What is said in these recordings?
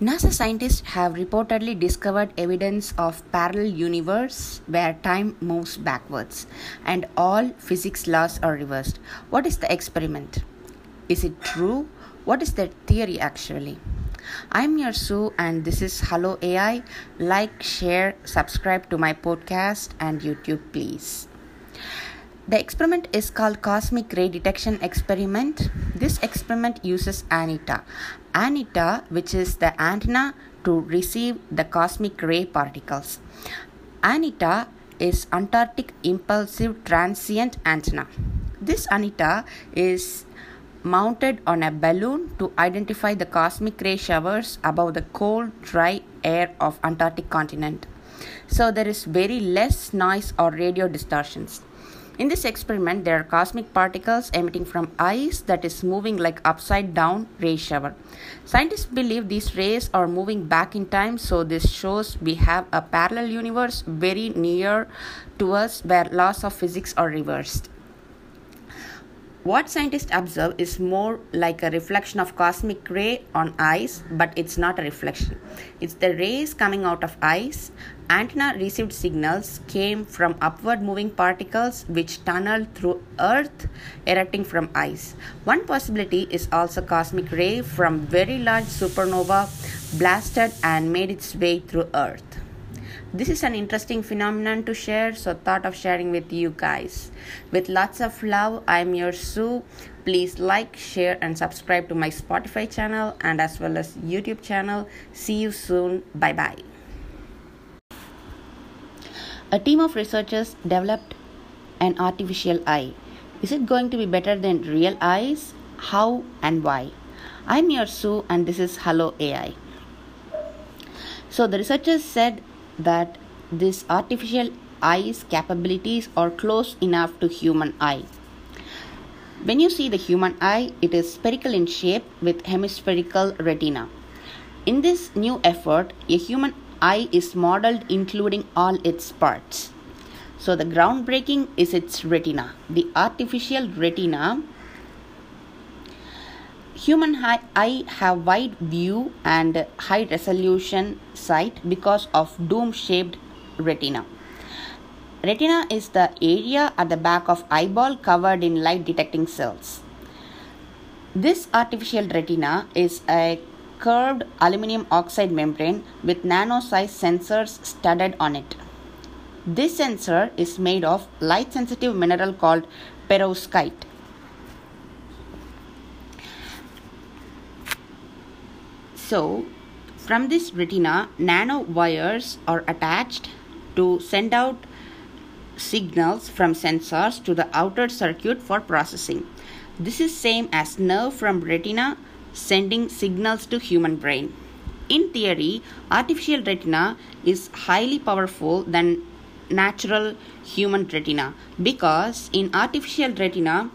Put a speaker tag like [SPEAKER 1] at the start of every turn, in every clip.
[SPEAKER 1] NASA scientists have reportedly discovered evidence of parallel universe where time moves backwards and all physics laws are reversed. What is the experiment? Is it true? What is the theory actually? I'm your Sue and this is Hello AI. Like, share, subscribe to my podcast and YouTube please. The experiment is called Cosmic Ray Detection Experiment. This experiment uses ANITA. ANITA, which is the antenna to receive the cosmic ray particles. ANITA is Antarctic Impulsive Transient Antenna. This ANITA is mounted on a balloon to identify the cosmic ray showers above the cold, dry air of Antarctic continent. So there is very less noise or radio distortions. In this experiment, there are cosmic particles emitting from ice that is moving like upside down ray shower. Scientists believe these rays are moving back in time, so this shows we have a parallel universe very near to us where laws of physics are reversed. What scientists observe is more like a reflection of cosmic ray on ice, but it's not a reflection. It's the rays coming out of ice. Antenna received signals came from upward moving particles which tunneled through Earth, erupting from ice. One possibility is also cosmic ray from very large supernova blasted and made its way through Earth this is an interesting phenomenon to share so thought of sharing with you guys. With lots of love i'm your sue. Please like share and subscribe to my spotify channel and as well as youtube channel. See you soon. Bye bye a team of researchers developed an artificial eye. Is it going to be better than real eyes? How and why? I'm your sue and this is hello ai so the researchers said that this artificial eye's capabilities are close enough to human eye. When you see the human eye, it is spherical in shape with hemispherical retina. In this new effort, a human eye is modeled including all its parts. So the groundbreaking is its retina. The artificial retina human eye have wide view and high resolution sight because of dome shaped retina. Retina is the area at the back of eyeball covered in light detecting cells. This artificial retina is a curved aluminum oxide membrane with nano sized sensors studded on it. This sensor is made of light sensitive mineral called perovskite So, from this retina, nano wires are attached to send out signals from sensors to the outer circuit for processing. This is same as nerve from retina sending signals to human brain. In theory, artificial retina is highly powerful than natural human retina because in artificial retina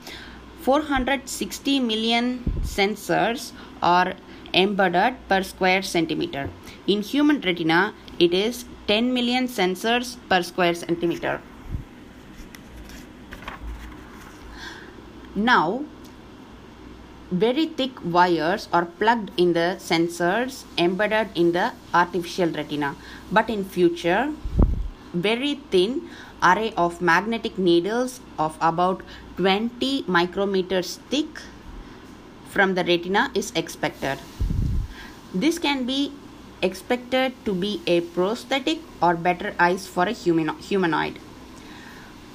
[SPEAKER 1] 460 million sensors are embedded per square centimeter. In human retina, it is 10 million sensors per square centimeter. Now, very thick wires are plugged in the sensors embedded in the artificial retina. But in future, very thin array of magnetic needles of about 20 micrometers thick from the retina is expected. This can be expected to be a prosthetic or better eyes for a human, humanoid.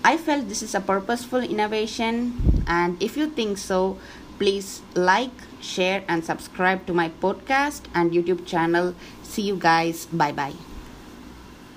[SPEAKER 1] I felt this is a purposeful innovation, and if you think so, please like, share, and subscribe to my podcast and YouTube channel. See you guys. Bye bye.